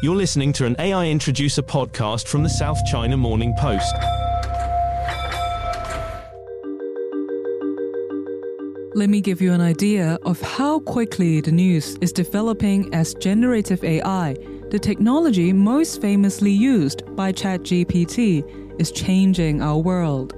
You're listening to an AI Introducer podcast from the South China Morning Post. Let me give you an idea of how quickly the news is developing as generative AI, the technology most famously used by ChatGPT, is changing our world.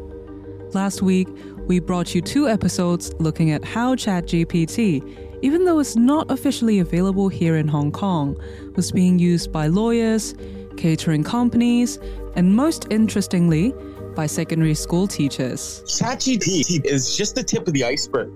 Last week, we brought you two episodes looking at how ChatGPT even though it's not officially available here in Hong Kong, was being used by lawyers, catering companies, and most interestingly, by secondary school teachers. ChatGPT is just the tip of the iceberg.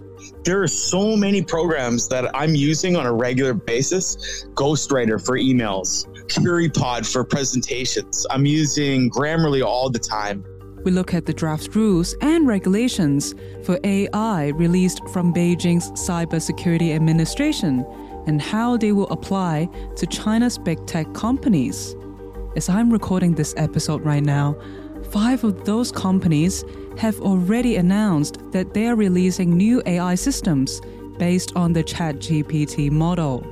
There are so many programs that I'm using on a regular basis Ghostwriter for emails, QueryPod for presentations. I'm using Grammarly all the time. We look at the draft rules and regulations for AI released from Beijing's Cybersecurity Administration and how they will apply to China's big tech companies. As I'm recording this episode right now, five of those companies have already announced that they are releasing new AI systems based on the ChatGPT model.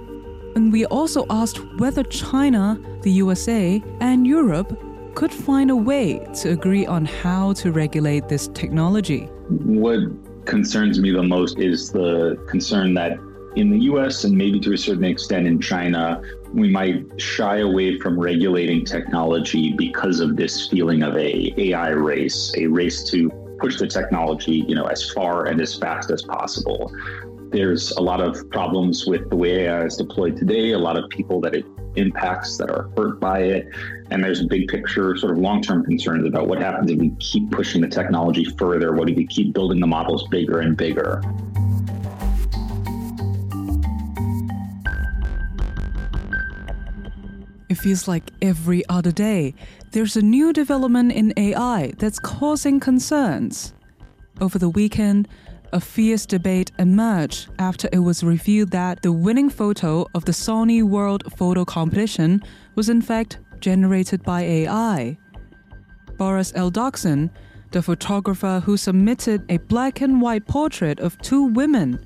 And we also asked whether China, the USA, and Europe could find a way to agree on how to regulate this technology. What concerns me the most is the concern that in the US and maybe to a certain extent in China, we might shy away from regulating technology because of this feeling of a AI race, a race to push the technology, you know, as far and as fast as possible. There's a lot of problems with the way AI is deployed today, a lot of people that it impacts that are hurt by it. And there's a big picture, sort of long term concerns about what happens if we keep pushing the technology further. What if we keep building the models bigger and bigger? It feels like every other day there's a new development in AI that's causing concerns. Over the weekend, a fierce debate emerged after it was revealed that the winning photo of the Sony World Photo Competition was in fact generated by AI. Boris Eldagsen, the photographer who submitted a black and white portrait of two women,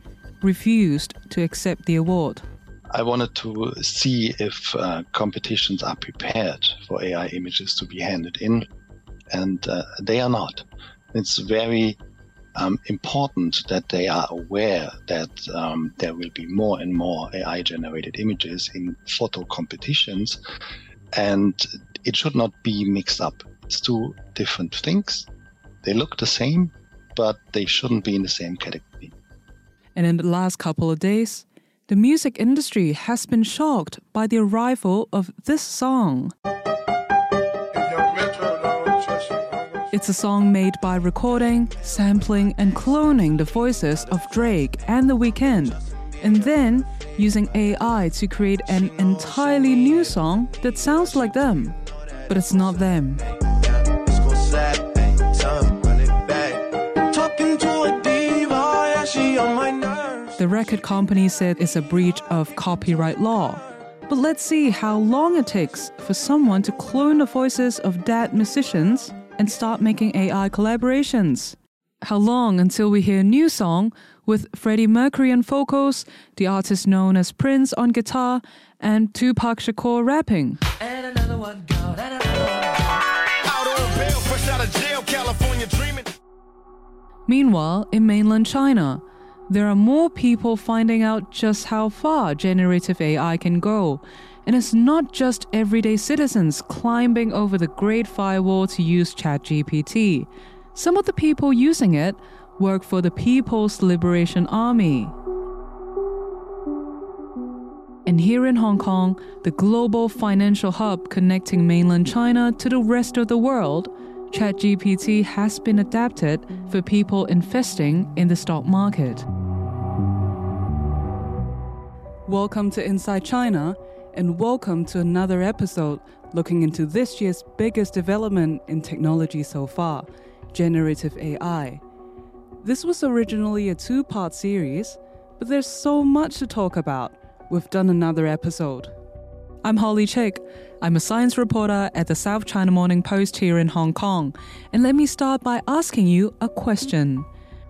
refused to accept the award. I wanted to see if uh, competitions are prepared for AI images to be handed in, and uh, they are not. It's very um, important that they are aware that um, there will be more and more AI generated images in photo competitions, and it should not be mixed up. It's two different things. They look the same, but they shouldn't be in the same category. And in the last couple of days, the music industry has been shocked by the arrival of this song. It's a song made by recording, sampling, and cloning the voices of Drake and The Weeknd, and then using AI to create an entirely new song that sounds like them, but it's not them. The record company said it's a breach of copyright law. But let's see how long it takes for someone to clone the voices of dead musicians and start making AI collaborations? How long until we hear a new song with Freddie Mercury on vocals, the artist known as Prince on guitar, and Tupac Shakur rapping? Meanwhile, in mainland China, there are more people finding out just how far generative AI can go and it's not just everyday citizens climbing over the Great Firewall to use ChatGPT. Some of the people using it work for the People's Liberation Army. And here in Hong Kong, the global financial hub connecting mainland China to the rest of the world, ChatGPT has been adapted for people investing in the stock market. Welcome to Inside China, and welcome to another episode looking into this year's biggest development in technology so far generative AI. This was originally a two part series, but there's so much to talk about. We've done another episode. I'm Holly Chik. I'm a science reporter at the South China Morning Post here in Hong Kong. And let me start by asking you a question.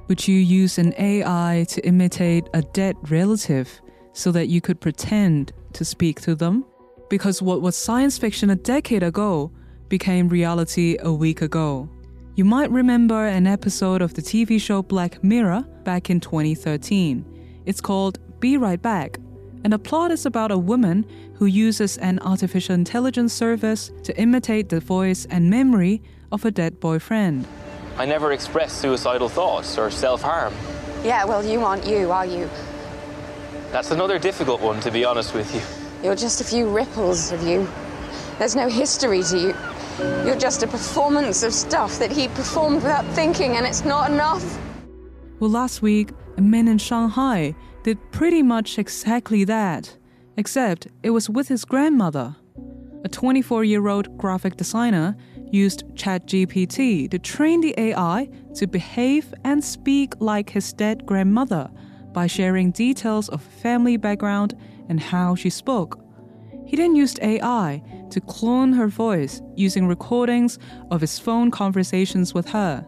Would you use an AI to imitate a dead relative? so that you could pretend to speak to them? Because what was science fiction a decade ago became reality a week ago. You might remember an episode of the TV show Black Mirror back in 2013. It's called Be Right Back, and the plot is about a woman who uses an artificial intelligence service to imitate the voice and memory of a dead boyfriend. I never expressed suicidal thoughts or self harm. Yeah, well, you aren't you, are you? That's another difficult one, to be honest with you. You're just a few ripples of you. There's no history to you. You're just a performance of stuff that he performed without thinking, and it's not enough. Well, last week, a man in Shanghai did pretty much exactly that, except it was with his grandmother. A 24 year old graphic designer used ChatGPT to train the AI to behave and speak like his dead grandmother by sharing details of family background and how she spoke. He then used AI to clone her voice using recordings of his phone conversations with her.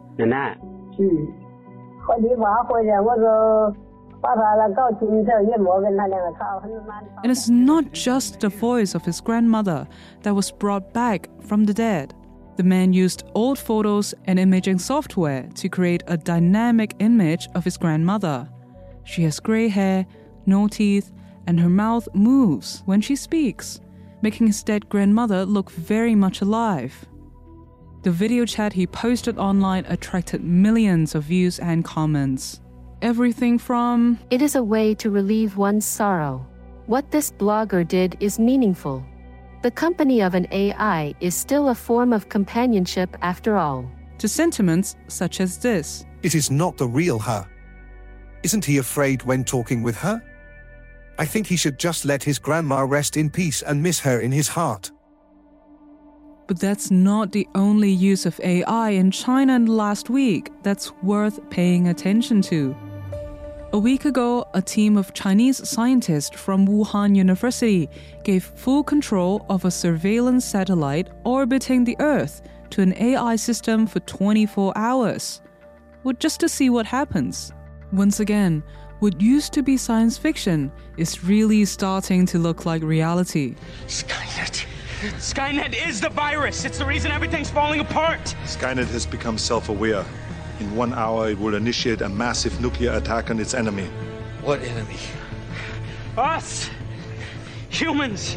And it's not just the voice of his grandmother that was brought back from the dead. The man used old photos and imaging software to create a dynamic image of his grandmother. She has gray hair, no teeth, and her mouth moves when she speaks, making his dead grandmother look very much alive. The video chat he posted online attracted millions of views and comments. Everything from It is a way to relieve one's sorrow. What this blogger did is meaningful. The company of an AI is still a form of companionship after all. To sentiments such as this It is not the real her. Isn't he afraid when talking with her? I think he should just let his grandma rest in peace and miss her in his heart. But that's not the only use of AI in China last week that's worth paying attention to. A week ago, a team of Chinese scientists from Wuhan University gave full control of a surveillance satellite orbiting the Earth to an AI system for 24 hours. Well, just to see what happens. Once again, what used to be science fiction is really starting to look like reality. Skynet. Skynet is the virus. It's the reason everything's falling apart. Skynet has become self aware. In one hour, it will initiate a massive nuclear attack on its enemy. What enemy? Us! Humans!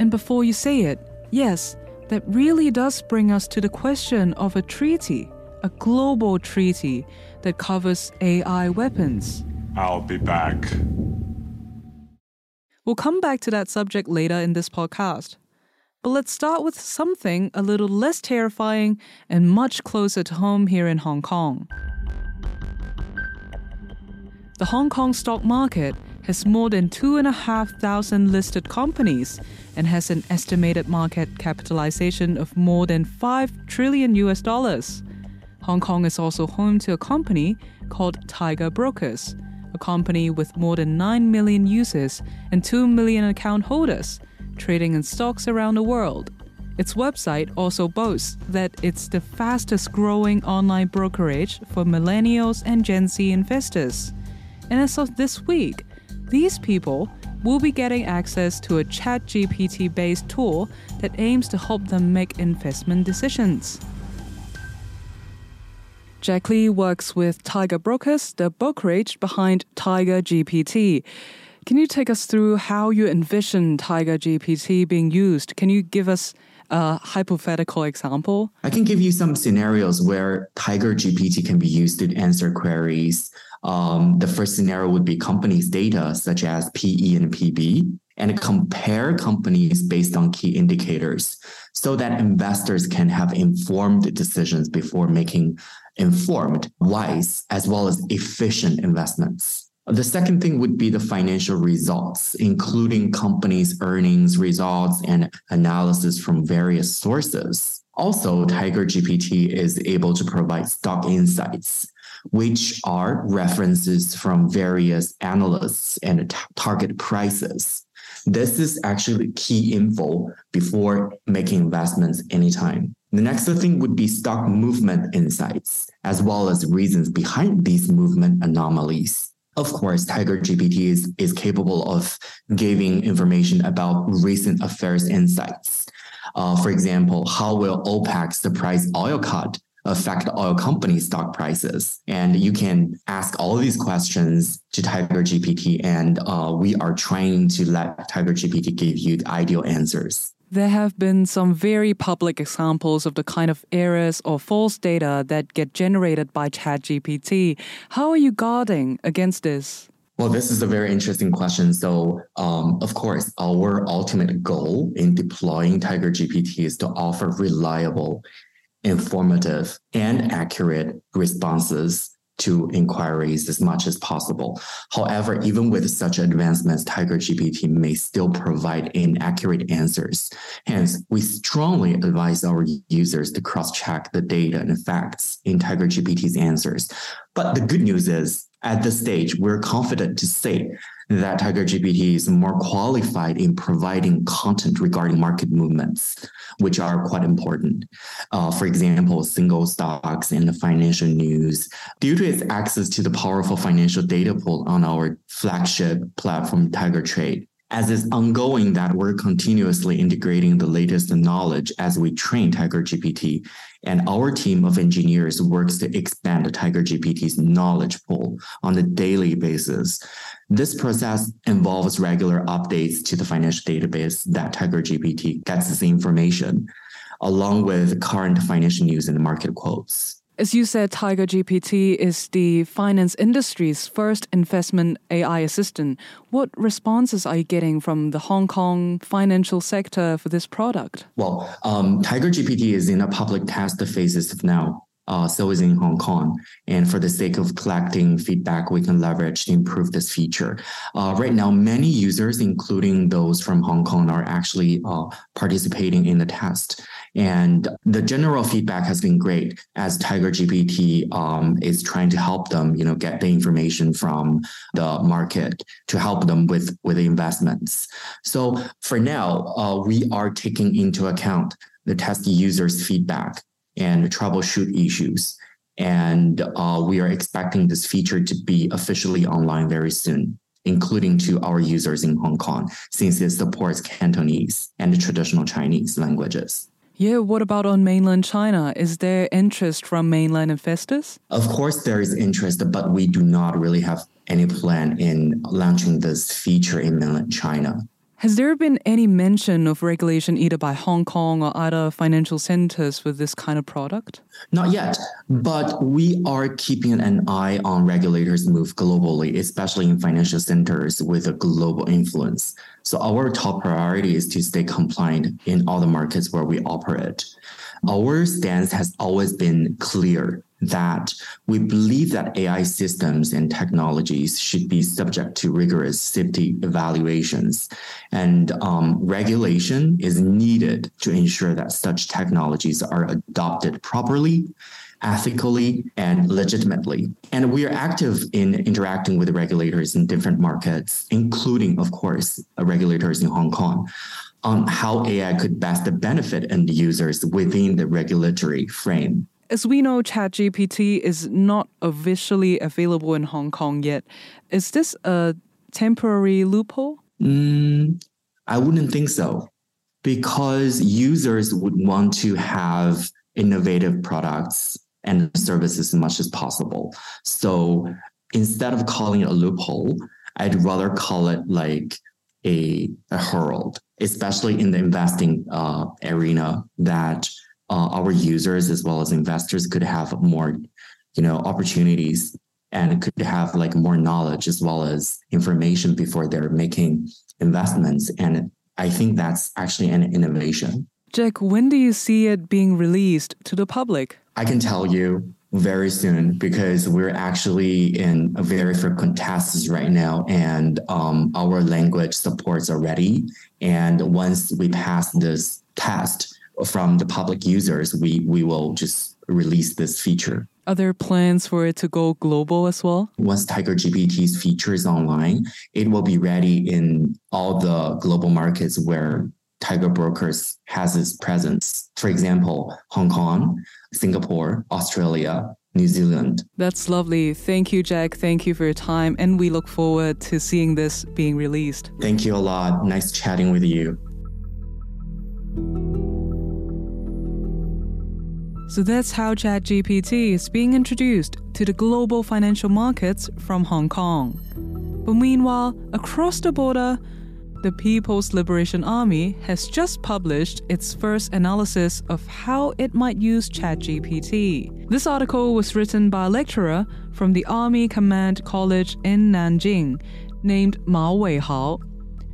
And before you say it, yes, that really does bring us to the question of a treaty, a global treaty that covers AI weapons. I'll be back. We'll come back to that subject later in this podcast. But let's start with something a little less terrifying and much closer to home here in Hong Kong. The Hong Kong stock market has more than 2,500 listed companies and has an estimated market capitalization of more than 5 trillion US dollars. Hong Kong is also home to a company called Tiger Brokers, a company with more than 9 million users and 2 million account holders, trading in stocks around the world. Its website also boasts that it's the fastest growing online brokerage for millennials and Gen Z investors. And as of this week, these people will be getting access to a ChatGPT based tool that aims to help them make investment decisions. Jack Lee works with Tiger Brokers, the brokerage behind Tiger GPT. Can you take us through how you envision Tiger GPT being used? Can you give us a hypothetical example? I can give you some scenarios where Tiger GPT can be used to answer queries. Um, the first scenario would be companies' data, such as PE and PB, and compare companies based on key indicators so that investors can have informed decisions before making informed, wise, as well as efficient investments. The second thing would be the financial results, including companies' earnings results and analysis from various sources. Also, Tiger GPT is able to provide stock insights, which are references from various analysts and target prices. This is actually key info before making investments anytime. The next thing would be stock movement insights, as well as reasons behind these movement anomalies. Of course, Tiger GPT is, is capable of giving information about recent affairs insights. Uh, for example, how will OPEC surprise oil cut affect oil company stock prices? And you can ask all these questions to Tiger GPT, and uh, we are trying to let Tiger GPT give you the ideal answers. There have been some very public examples of the kind of errors or false data that get generated by ChatGPT. How are you guarding against this? Well, this is a very interesting question. So, um, of course, our ultimate goal in deploying Tiger GPT is to offer reliable, informative, and accurate responses to inquiries as much as possible. However, even with such advancements, Tiger GPT may still provide inaccurate answers. Hence, we strongly advise our users to cross-check the data and facts in Tiger GPT's answers. But the good news is, at this stage, we're confident to say that Tiger GPT is more qualified in providing content regarding market movements, which are quite important. Uh, for example, single stocks and the financial news. Due to its access to the powerful financial data pool on our flagship platform, Tiger Trade, as is ongoing that we're continuously integrating the latest knowledge as we train Tiger GPT. And our team of engineers works to expand the Tiger GPT's knowledge pool on a daily basis. This process involves regular updates to the financial database that Tiger GPT gets its information, along with current financial news and market quotes. As you said, Tiger GPT is the finance industry's first investment AI assistant. What responses are you getting from the Hong Kong financial sector for this product? Well, um, Tiger GPT is in a public test phases of now uh, so is in Hong Kong. And for the sake of collecting feedback, we can leverage to improve this feature. Uh, right now, many users, including those from Hong Kong, are actually uh, participating in the test. And the general feedback has been great as Tiger GPT um, is trying to help them, you know, get the information from the market to help them with, with investments. So for now, uh, we are taking into account the test users' feedback and troubleshoot issues. And uh, we are expecting this feature to be officially online very soon, including to our users in Hong Kong, since it supports Cantonese and the traditional Chinese languages. Yeah, what about on mainland China? Is there interest from mainland investors? Of course, there is interest, but we do not really have any plan in launching this feature in mainland China. Has there been any mention of regulation either by Hong Kong or other financial centers for this kind of product? Not yet, but we are keeping an eye on regulators' move globally, especially in financial centers with a global influence. So our top priority is to stay compliant in all the markets where we operate. Our stance has always been clear that we believe that AI systems and technologies should be subject to rigorous safety evaluations, and um, regulation is needed to ensure that such technologies are adopted properly ethically and legitimately. And we are active in interacting with regulators in different markets, including, of course, regulators in Hong Kong, on how AI could best benefit end users within the regulatory frame. As we know, ChatGPT is not officially available in Hong Kong yet. Is this a temporary loophole? Mm, I wouldn't think so, because users would want to have innovative products and services as much as possible. So instead of calling it a loophole, I'd rather call it like a, a herald, especially in the investing uh, arena that uh, our users as well as investors could have more, you know, opportunities and could have like more knowledge as well as information before they're making investments. And I think that's actually an innovation. Jack, when do you see it being released to the public? I can tell you very soon because we're actually in a very frequent tests right now and um, our language supports already and once we pass this test from the public users we we will just release this feature are there plans for it to go global as well? Once Tiger GPT's feature is online, it will be ready in all the global markets where Tiger Brokers has its presence. For example, Hong Kong, Singapore, Australia, New Zealand. That's lovely. Thank you, Jack. Thank you for your time. And we look forward to seeing this being released. Thank you a lot. Nice chatting with you. So that's how ChatGPT is being introduced to the global financial markets from Hong Kong. But meanwhile, across the border, the People's Liberation Army has just published its first analysis of how it might use ChatGPT. This article was written by a lecturer from the Army Command College in Nanjing named Mao Weihao,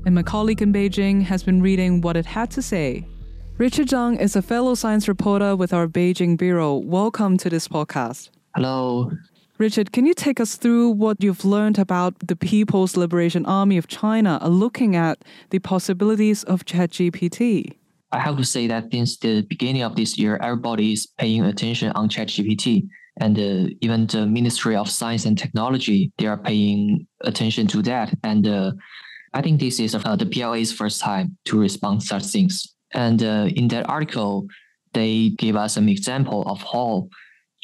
and my colleague in Beijing has been reading what it had to say. Richard Zhang is a fellow science reporter with our Beijing bureau. Welcome to this podcast. Hello. Richard, can you take us through what you've learned about the People's Liberation Army of China looking at the possibilities of ChatGPT? I have to say that since the beginning of this year, everybody is paying attention on ChatGPT. And uh, even the Ministry of Science and Technology, they are paying attention to that. And uh, I think this is uh, the PLA's first time to respond to such things. And uh, in that article, they gave us an example of how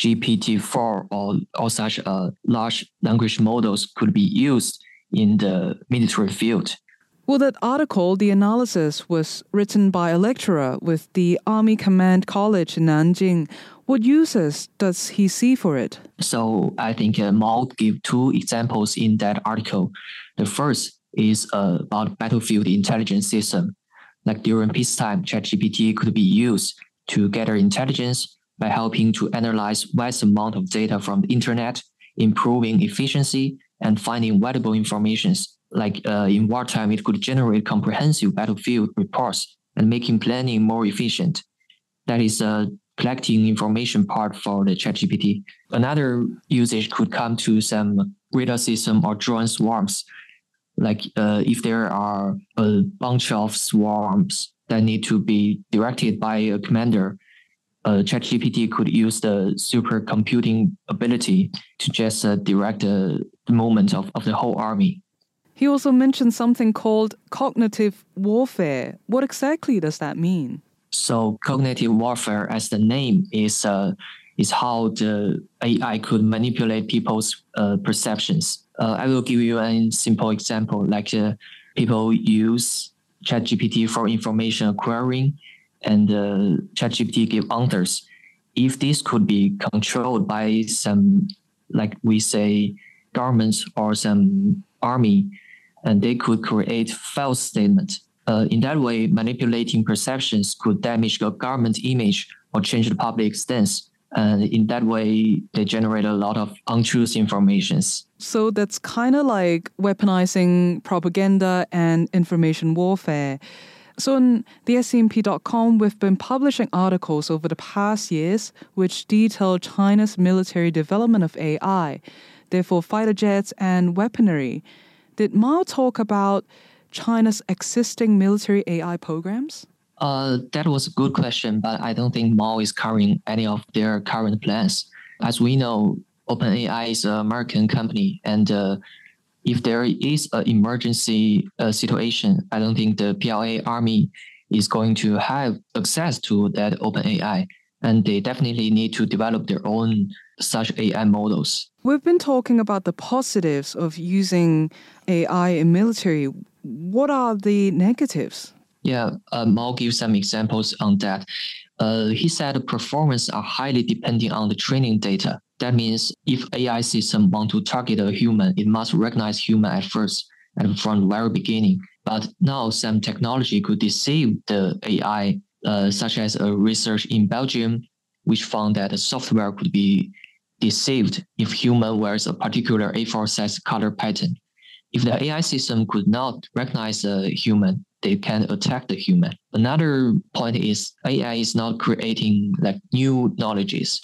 GPT-4 or, or such uh, large language models could be used in the military field. Well, that article, the analysis was written by a lecturer with the Army Command College in Nanjing. What uses does he see for it? So I think uh, Mao gave two examples in that article. The first is uh, about battlefield intelligence system. Like during peacetime, ChatGPT could be used to gather intelligence by helping to analyze vast amount of data from the internet, improving efficiency, and finding valuable informations. Like uh, in wartime, it could generate comprehensive battlefield reports and making planning more efficient. That is uh, collecting information part for the ChatGPT. Another usage could come to some radar system or drone swarms. Like uh, if there are a bunch of swarms that need to be directed by a commander, uh, ChatGPT could use the supercomputing ability to just uh, direct uh, the movement of, of the whole army. He also mentioned something called cognitive warfare. What exactly does that mean? So, cognitive warfare, as the name is, uh, is how the AI could manipulate people's uh, perceptions. Uh, I will give you a simple example. Like uh, people use ChatGPT for information acquiring and uh, ChatGPT give answers. If this could be controlled by some, like we say, governments or some army, and they could create false statements. Uh, in that way, manipulating perceptions could damage the government image or change the public stance. And in that way, they generate a lot of untruth informations. So that's kind of like weaponizing propaganda and information warfare. So on the SCMP.com, we've been publishing articles over the past years which detail China's military development of AI, therefore fighter jets and weaponry. Did Mao talk about China's existing military AI programs? Uh, that was a good question, but I don't think Mao is covering any of their current plans. As we know, OpenAI is an American company, and uh, if there is an emergency uh, situation, I don't think the PLA Army is going to have access to that OpenAI, and they definitely need to develop their own such AI models. We've been talking about the positives of using AI in military. What are the negatives? Yeah, uh, Mao gives some examples on that. Uh, he said performance are highly depending on the training data. That means if AI system want to target a human, it must recognize human at first and from the very beginning. But now some technology could deceive the AI, uh, such as a research in Belgium, which found that the software could be deceived if human wears a particular A4 size color pattern. If the AI system could not recognize a human, they can attack the human. Another point is AI is not creating like new knowledges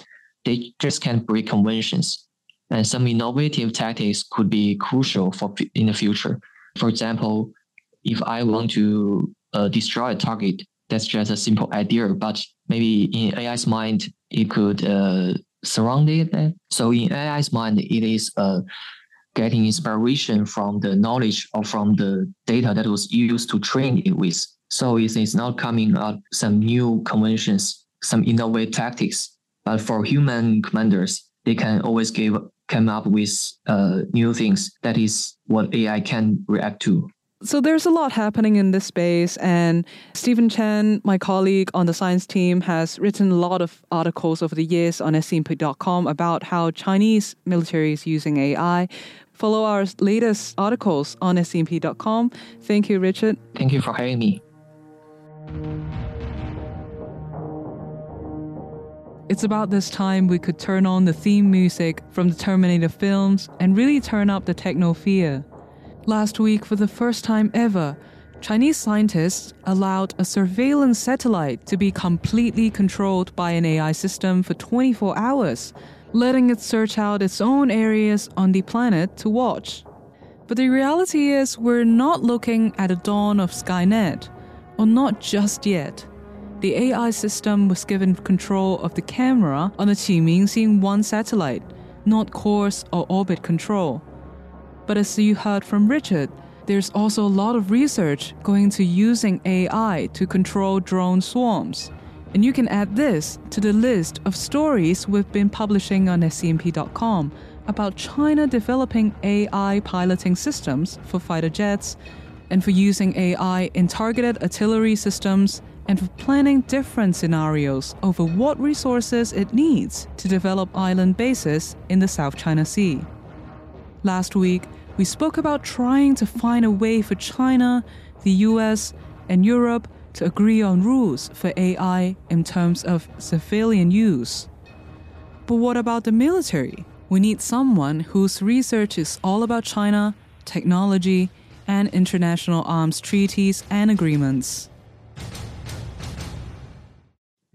they just can't break conventions. And some innovative tactics could be crucial for in the future. For example, if I want to uh, destroy a target, that's just a simple idea, but maybe in AI's mind, it could uh, surround it. So in AI's mind, it is uh, getting inspiration from the knowledge or from the data that was used to train it with. So it is not coming up some new conventions, some innovative tactics. But for human commanders, they can always give come up with uh, new things. That is what AI can react to. So there's a lot happening in this space, and Stephen Chen, my colleague on the science team, has written a lot of articles over the years on scmp.com about how Chinese military is using AI. Follow our latest articles on scmp.com. Thank you, Richard. Thank you for having me. It's about this time we could turn on the theme music from the Terminator films and really turn up the techno fear. Last week, for the first time ever, Chinese scientists allowed a surveillance satellite to be completely controlled by an AI system for 24 hours, letting it search out its own areas on the planet to watch. But the reality is, we're not looking at a dawn of Skynet, or not just yet. The AI system was given control of the camera on the Qiming 1 satellite, not course or orbit control. But as you heard from Richard, there's also a lot of research going to using AI to control drone swarms. And you can add this to the list of stories we've been publishing on scmp.com about China developing AI piloting systems for fighter jets and for using AI in targeted artillery systems and for planning different scenarios over what resources it needs to develop island bases in the South China Sea. Last week, we spoke about trying to find a way for China, the US, and Europe to agree on rules for AI in terms of civilian use. But what about the military? We need someone whose research is all about China, technology, and international arms treaties and agreements.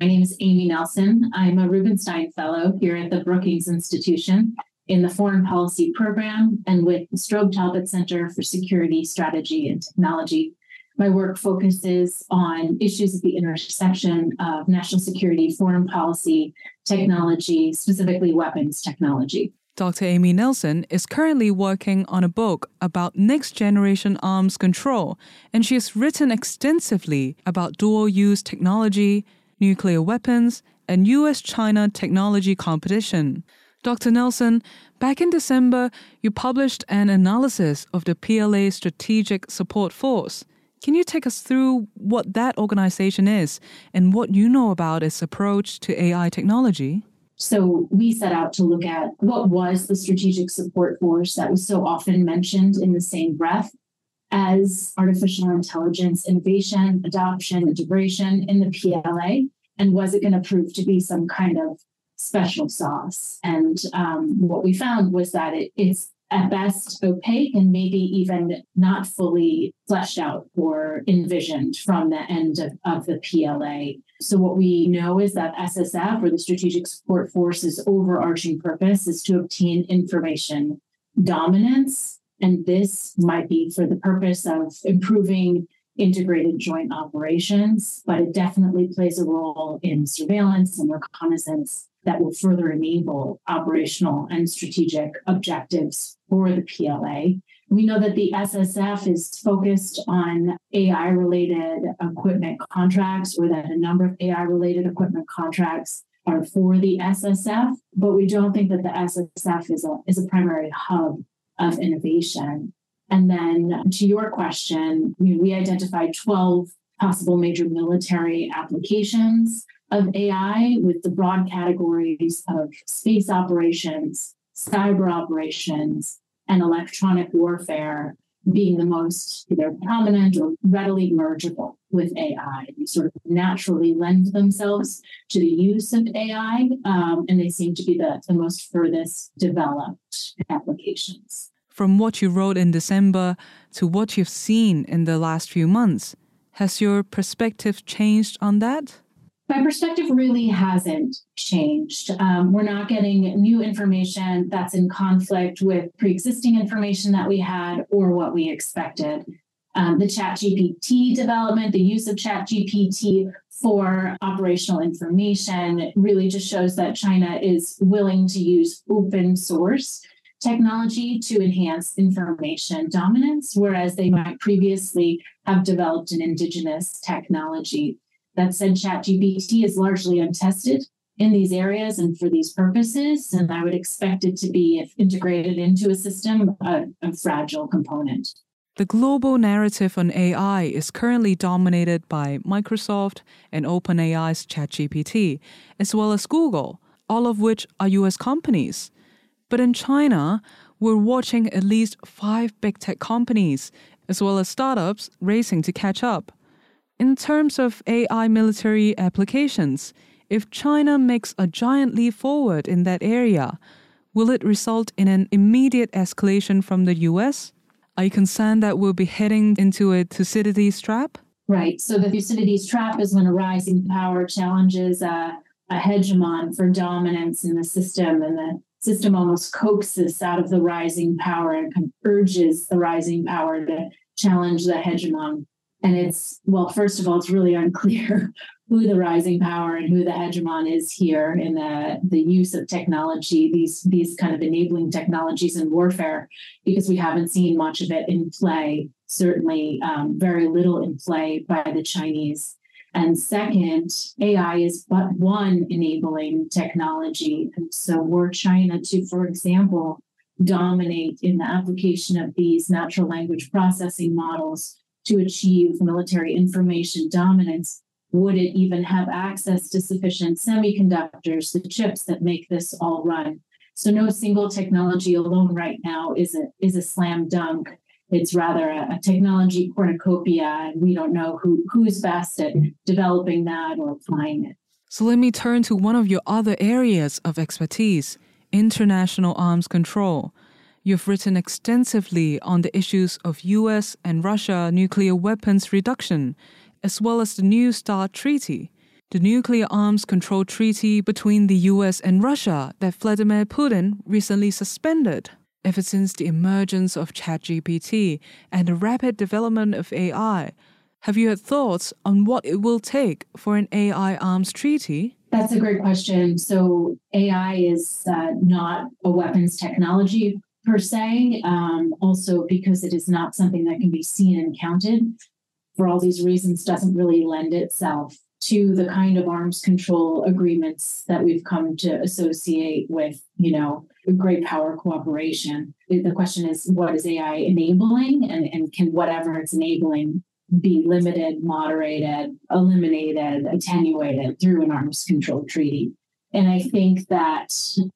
My name is Amy Nelson. I'm a Rubenstein Fellow here at the Brookings Institution in the Foreign Policy Program and with the Strobe Talbott Center for Security, Strategy, and Technology. My work focuses on issues at the intersection of national security, foreign policy, technology, specifically weapons technology. Dr. Amy Nelson is currently working on a book about next generation arms control, and she has written extensively about dual use technology, nuclear weapons, and US China technology competition. Dr. Nelson, back in December, you published an analysis of the PLA Strategic Support Force. Can you take us through what that organization is and what you know about its approach to AI technology? So, we set out to look at what was the strategic support force that was so often mentioned in the same breath as artificial intelligence innovation, adoption, integration in the PLA. And was it going to prove to be some kind of special sauce. And um, what we found was that it is at best opaque and maybe even not fully fleshed out or envisioned from the end of, of the PLA. So, what we know is that SSF or the Strategic Support Force's overarching purpose is to obtain information dominance. And this might be for the purpose of improving integrated joint operations, but it definitely plays a role in surveillance and reconnaissance that will further enable operational and strategic objectives for the PLA. We know that the SSF is focused on AI related equipment contracts, or that a number of AI related equipment contracts are for the SSF, but we don't think that the SSF is a, is a primary hub of innovation. And then to your question, we, identified 12 possible major military applications of AI with the broad categories of space operations, cyber operations, and electronic warfare being the most either prominent or readily mergeable with AI. They sort of naturally lend themselves to the use of AI, um, and they seem to be the, the most furthest developed applications. From what you wrote in December to what you've seen in the last few months, has your perspective changed on that? My perspective really hasn't changed. Um, we're not getting new information that's in conflict with pre existing information that we had or what we expected. Um, the Chat GPT development, the use of Chat GPT for operational information really just shows that China is willing to use open source technology to enhance information dominance, whereas they might previously have developed an indigenous technology. That said, ChatGPT is largely untested in these areas and for these purposes, and I would expect it to be, if integrated into a system, a, a fragile component. The global narrative on AI is currently dominated by Microsoft and OpenAI's ChatGPT, as well as Google, all of which are US companies. But in China, we're watching at least five big tech companies, as well as startups, racing to catch up. In terms of AI military applications, if China makes a giant leap forward in that area, will it result in an immediate escalation from the US? Are you concerned that we'll be heading into a Thucydides trap? Right. So the Thucydides trap is when a rising power challenges a, a hegemon for dominance in the system, and the system almost coaxes out of the rising power and kind of urges the rising power to challenge the hegemon. And it's, well, first of all, it's really unclear who the rising power and who the hegemon is here in the, the use of technology, these, these kind of enabling technologies in warfare, because we haven't seen much of it in play, certainly um, very little in play by the Chinese. And second, AI is but one enabling technology. And so, were China to, for example, dominate in the application of these natural language processing models to achieve military information dominance, would it even have access to sufficient semiconductors, the chips that make this all run? So no single technology alone right now is a is a slam dunk it's rather a, a, technology cornucopia, and we don't know who, who's best at developing that or applying it. So let me turn to one of your other areas of expertise international arms control. You've written extensively on the issues of US and Russia nuclear weapons reduction, as well as the New START Treaty, the nuclear arms control treaty between the US and Russia that Vladimir Putin recently suspended. Ever since the emergence of ChatGPT and the rapid development of AI, have you had thoughts on what it will take for an AI arms treaty? That's a great question. So, AI is uh, not a weapons technology per se, um, also because it is not something that can be seen and counted. For all these reasons, doesn't really lend itself to the kind of arms control agreements that we've come to associate with, you know, great power cooperation. The question is, what is AI enabling, and, and can whatever it's enabling be limited, moderated, eliminated, attenuated through an arms control treaty? And I think that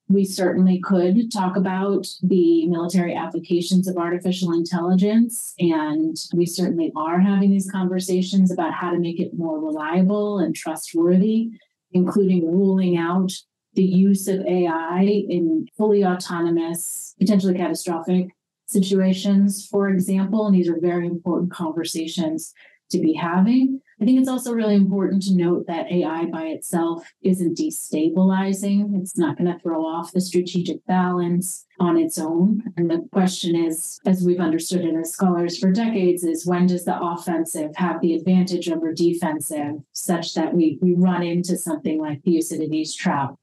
we certainly could talk about the military applications of artificial intelligence. And we certainly are having these conversations about how to make it more reliable and trustworthy, including ruling out the use of AI in fully autonomous, potentially catastrophic situations, for example. And these are very important conversations to be having. I think it's also really important to note that AI by itself isn't destabilizing. It's not going to throw off the strategic balance on its own. And the question is, as we've understood it as scholars for decades, is when does the offensive have the advantage over defensive such that we, we run into something like the Thucydides trap,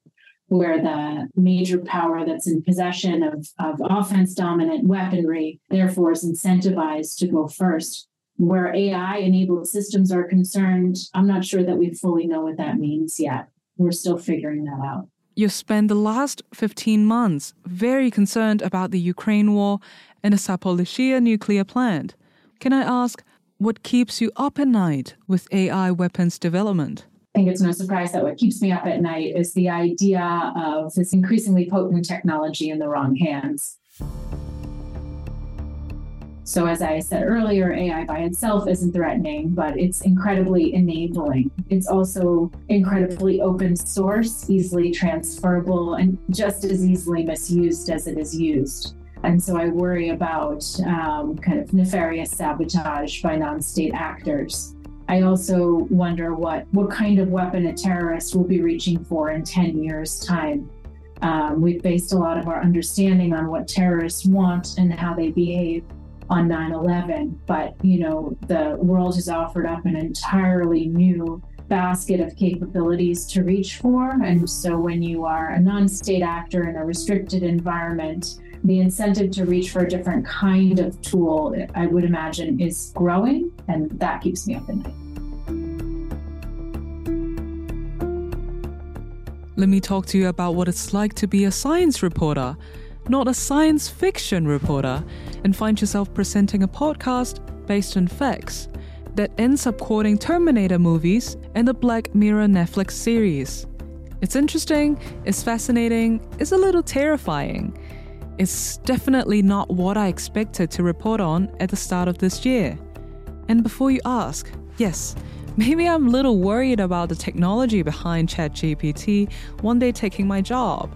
where the major power that's in possession of, of offense dominant weaponry, therefore, is incentivized to go first where AI enabled systems are concerned, I'm not sure that we fully know what that means yet. We're still figuring that out. You've spent the last 15 months very concerned about the Ukraine war and the Zaporizhzhia nuclear plant. Can I ask, what keeps you up at night with AI weapons development? I think it's no surprise that what keeps me up at night is the idea of this increasingly potent technology in the wrong hands. So, as I said earlier, AI by itself isn't threatening, but it's incredibly enabling. It's also incredibly open source, easily transferable, and just as easily misused as it is used. And so I worry about um, kind of nefarious sabotage by non state actors. I also wonder what what kind of weapon a terrorist will be reaching for in 10 years' time. Um, we've based a lot of our understanding on what terrorists want and how they behave on 9/11, but you know the world has offered up an entirely new basket of capabilities to reach for, and so when you are a non-state actor in a restricted environment, the incentive to reach for a different kind of tool, I would imagine, is growing, and that keeps me up at night. Let me talk to you about what it's like to be a science reporter, not a science fiction reporter, and find yourself presenting a podcast based on facts that ends up quoting Terminator movies and the Black Mirror Netflix series. It's interesting, it's fascinating, it's a little terrifying. It's definitely not what I expected to report on at the start of this year. And before you ask, yes, maybe I'm a little worried about the technology behind ChatGPT one day taking my job.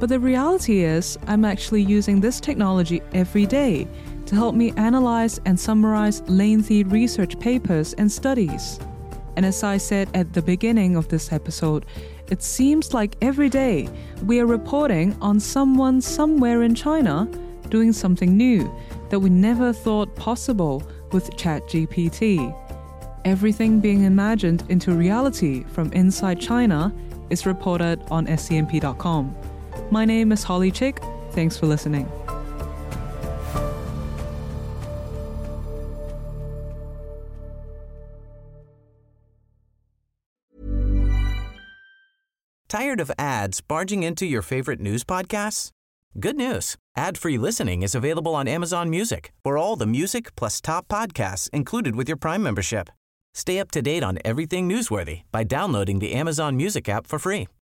But the reality is, I'm actually using this technology every day to help me analyze and summarize lengthy research papers and studies. And as I said at the beginning of this episode, it seems like every day we are reporting on someone somewhere in China doing something new that we never thought possible with ChatGPT. Everything being imagined into reality from inside China is reported on scmp.com. My name is Holly Chik. Thanks for listening. Tired of ads barging into your favorite news podcasts? Good news. Ad-free listening is available on Amazon Music for all the music plus top podcasts included with your Prime membership. Stay up to date on everything newsworthy by downloading the Amazon Music app for free